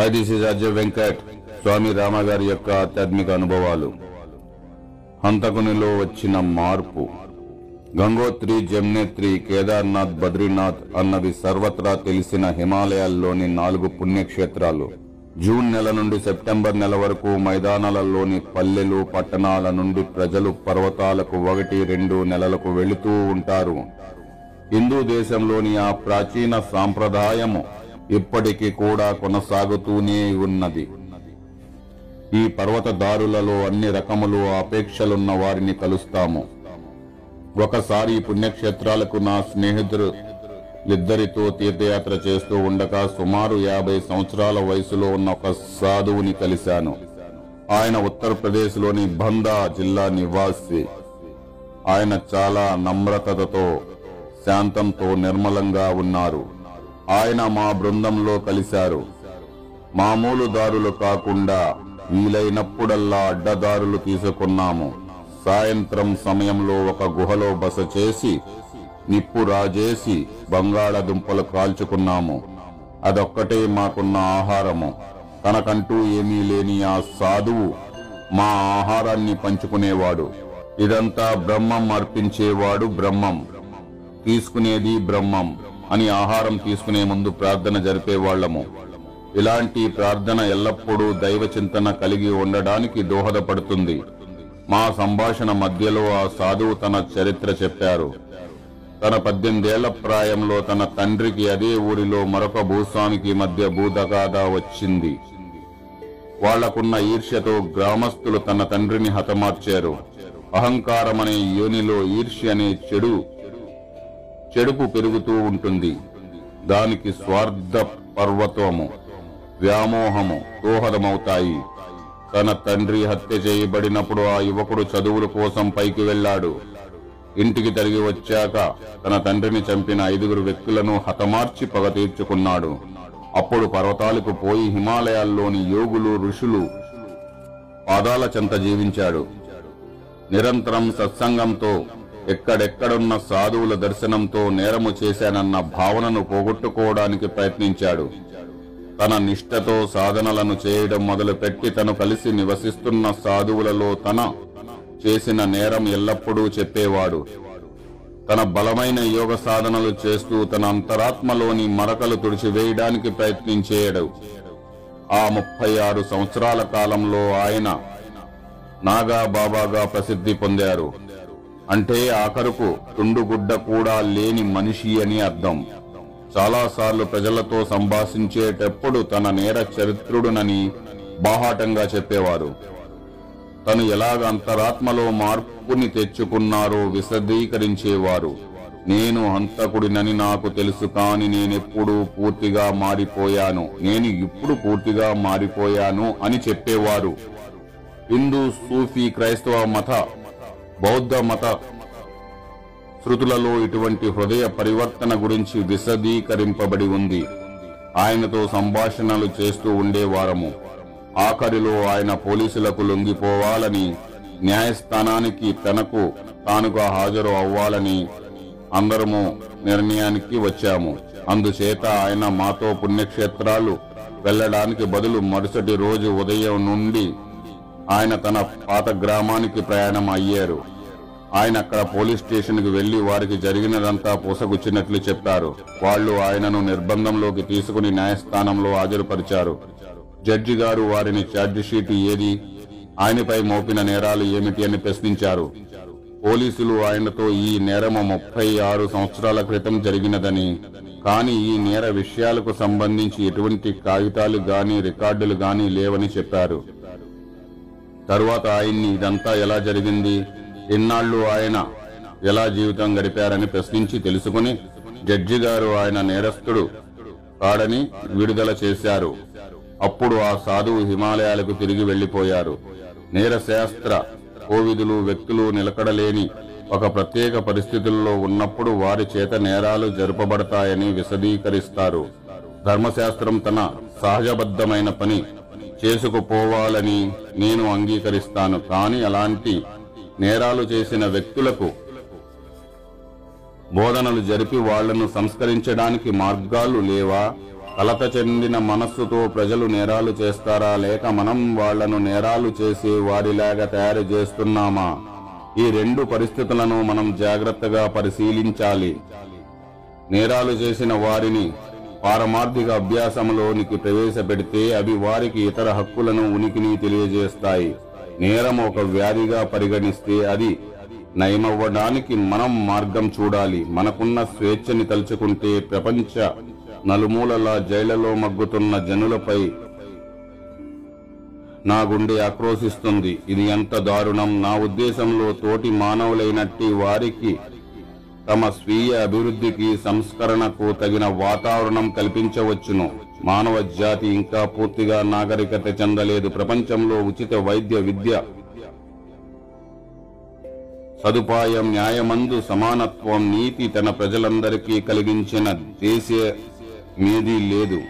Hi రాజ్య వెంకట్ స్వామి రామగారి యొక్క ఆధ్యాత్మిక అనుభవాలు. హంతకునిలో వచ్చిన మార్పు. గంగోత్రి జమ్నేత్రి కేదార్నాథ్ బద్రీనాథ్ అన్నవి సర్వత్రా తెలిసిన హిమాలయాల్లోని నాలుగు పుణ్యక్షేత్రాలు. జూన్ నెల నుండి సెప్టెంబర్ నెల వరకు మైదానాలలోని పల్లెలు పట్టణాల నుండి ప్రజలు పర్వతాలకు ఒకటి రెండు నెలలకు వెళుతూ ఉంటారు. హిందూ దేశంలోని ఆ ప్రాచీన సాంప్రదాయము ఇప్పటికీ కూడా కొనసాగుతూనే ఉన్నది. ఈ పర్వతదారులలో అన్ని రకములు అపేక్షలున్న వారిని కలుస్తాము. ఒకసారి పుణ్యక్షేత్రాలకు నా స్నేహితులు ఇద్దరితో తీర్థయాత్ర చేస్తూ ఉండగా సుమారు యాభై సంవత్సరాల వయసులో ఉన్న ఒక సాధువుని కలిశాను. ఆయన ఉత్తరప్రదేశ్లోని బందా జిల్లా నివాసి. ఆయన చాలా నమ్రతతో శాంతంతో నిర్మలంగా ఉన్నారు. ఆయన మా బృందంలో కలిశారు. మామూలు దారులు కాకుండా వీలైనప్పుడల్లా అడ్డదారులు తీసుకున్నాము. సాయంత్రం సమయంలో ఒక గుహలో బస చేసి నిప్పు రాజేసి బంగాళదుంపలు కాల్చుకున్నాము. అదొక్కటే మాకున్న ఆహారము. తనకంటూ ఏమీ లేని ఆ సాధువు మా ఆహారాన్ని పంచుకునేవాడు. ఇదంతా బ్రహ్మం అర్పించేవాడు బ్రహ్మం. తీసుకునేది బ్రహ్మం. అని ఆహారం తీసుకునే ముందు ప్రార్థన జరిపేవాళ్ళము ఇలాంటి ప్రార్థన ఎల్లప్పుడూ దైవ చింతన కలిగి ఉండడానికి దోహదపడుతుంది. మా సంభాషణ మధ్యలో ఆ సాధువు తన చరిత్ర చెప్పారు. తన పద్దెనిమిదేళ్ళ ప్రాయంలో తన తండ్రికి అదే ఊరిలో మరొక భూస్వామికి మధ్య భూదగాదా వచ్చింది. వాళ్ళకున్న ఈర్ష్యతో గ్రామస్తులు తన తండ్రిని హతమార్చారు. అహంకారమనే యోనిలో ఈర్ష్య అనే చెడు చెడుపు పెరుగుతూ ఉంటుంది. దానికి స్వార్థ పర్వతము వ్యామోహము దోహదమవుతాయి. తన తండ్రి హత్య చేయబడినప్పుడు ఆ యువకుడు చదువుల కోసం పైకి వెళ్ళాడు. ఇంటికి తిరిగి వచ్చాక తన తండ్రిని చంపిన ఐదుగురు వ్యక్తులను హతమార్చి పగ తీర్చుకున్నాడు. అప్పుడు పర్వతాలకు పోయి హిమాలయాల్లోని యోగులు ఋషులు పాదాల చెంత జీవించాడు. నిరంతరం సత్సంగంతో ఎక్కడెక్కడున్న సాధువుల దర్శనంతో నేరము చేశానన్న భావనను పోగొట్టుకోవడానికి ప్రయత్నించాడు. తన నిష్టతో సాధనలను చేయడం మొదలుపెట్టి తను కలిసి నివసిస్తున్న సాధువులలో తన చేసిన నేరం ఎల్లప్పుడూ చెప్పేవాడు. తన బలమైన యోగ సాధనలు చేస్తూ తన అంతరాత్మలోని మరకలు తుడిచివేయడానికి ప్రయత్నించేయడు. ఆ ముప్పై ఆరు సంవత్సరాల కాలంలో ఆయన నాగా బాబాగా ప్రసిద్ధి పొందారు. అంటే ఆఖరుకు తుండుగుడ్డ కూడా లేని మనిషి అని అర్థం. చాలాసార్లు ప్రజలతో సంభాషించేటప్పుడు తన నేర చరిత్రుడునని బాహాటంగా చెప్పేవారు. తను ఎలాగ అంతరాత్మలో మార్పుని తెచ్చుకున్నారో విశదీకరించేవారు. నేను హంతకుడినని నాకు తెలుసు కాని నేనెప్పుడు పూర్తిగా మారిపోయాను. నేను ఇప్పుడు పూర్తిగా మారిపోయాను అని చెప్పేవారు. హిందూ సూఫీ క్రైస్తవ మత బౌద్ధ మత శృతులలో ఇటువంటి హృదయ పరివర్తన గురించి విశదీకరింపబడి ఉంది. ఆయనతో సంభాషణలు చేస్తూ ఉండేవారము ఆఖరిలో ఆయన పోలీసులకు లొంగిపోవాలని న్యాయస్థానానికి తనకు తానుగా హాజరు అవ్వాలని అందరము నిర్ణయానికి వచ్చాము. అందుచేత ఆయన మాతో పుణ్యక్షేత్రాలు వెళ్ళడానికి బదులు మరుసటి రోజు ఉదయం నుండి ఆయన తన పాత గ్రామానికి ప్రయాణం అయ్యారు. ఆయన అక్కడ పోలీస్ స్టేషన్కి వెళ్ళి వారికి జరిగినదంతా పూసగుచ్చినట్లు చెప్పారు. వాళ్ళు ఆయనను నిర్బంధంలోకి తీసుకుని న్యాయస్థానంలో హాజరుపరిచారు. జడ్జి గారు వారిని ఛార్జిషీట్ ఏది? ఆయనపై మోపిన నేరాలు ఏమిటి అని ప్రశ్నించారు. పోలీసులు ఆయనతో ఈ నేరము ముప్పై ఆరు సంవత్సరాల క్రితం జరిగినదని కానీ ఈ నేర విషయాలకు సంబంధించి ఎటువంటి కాగితాలు గాని రికార్డులు గాని లేవని చెప్పారు. తరువాత ఆయన్ని ఇదంతా ఎలా జరిగింది? ఇన్నాళ్ళు ఆయన ఎలా జీవితం గడిపారని ప్రశ్నించి తెలుసుకుని జడ్జి గారు ఆయన నేరస్తుడు కాడని విడుదల చేశారు. అప్పుడు ఆ సాధువు హిమాలయాలకు తిరిగి వెళ్ళిపోయారు నేరశాస్త్ర కోవిదులు వ్యక్తులు నిలకడలేని ఒక ప్రత్యేక పరిస్థితుల్లో ఉన్నప్పుడు వారి చేత నేరాలు జరుపబడతాయని విశదీకరిస్తారు. ధర్మశాస్త్రం తన సహజబద్ధమైన పని చేసుకుపోవాలని నేను అంగీకరిస్తాను. కానీ అలాంటి నేరాలు చేసిన వ్యక్తులకు బోధనలు జరిపి వాళ్ళను సంస్కరించడానికి మార్గాలు లేవా? కలత చెందిన మనస్సుతో ప్రజలు నేరాలు చేస్తారా? లేక మనం వాళ్ళను నేరాలు చేసి వారిలాగా తయారు చేస్తున్నామా? ఈ రెండు పరిస్థితులను మనం జాగ్రత్తగా పరిశీలించాలి. నేరాలు చేసిన వారిని పారమార్థిక అభ్యాసంలోనికి ప్రవేశపెడితే అవి వారికి ఇతర హక్కులను ఉనికిని తెలియజేస్తాయి. నేరం ఒక వ్యాధిగా పరిగణిస్తే అది నయమవ్వడానికి మనం మార్గం చూడాలి. మనకున్న స్వేచ్ఛని తలుచుకుంటే ప్రపంచ నలుమూలలా జైళ్ళలో మగ్గుతున్న జనులపై నా గుండె ఆక్రోశిస్తుంది. ఇది ఎంత దారుణం! నా ఉద్దేశంలో తోటి మానవులైనట్టి వారికి తమ స్వీయ అభివృద్ధికి సంస్కరణకు తగిన వాతావరణం కల్పించవచ్చును. మానవ జాతి ఇంకా పూర్తిగా నాగరికత చెందలేదు. ప్రపంచంలో ఉచిత వైద్య విద్య సదుపాయం న్యాయమందు సమానత్వం నీతి తన ప్రజలందరికీ కలిగించిన దేశమేదీ లేదు.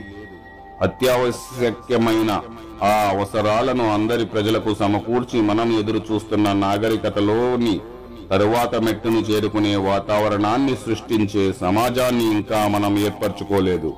అత్యావశ్యకమైన ఆ అవసరాలను అందరి ప్రజలకు సమకూర్చి మనం ఎదురు చూస్తున్న నాగరికతలోని తరువాత మెట్టును చేరుకునే వాతావరణాన్ని సృష్టించే సమాజాన్ని ఇంకా మనం ఏర్పరచుకోలేదు.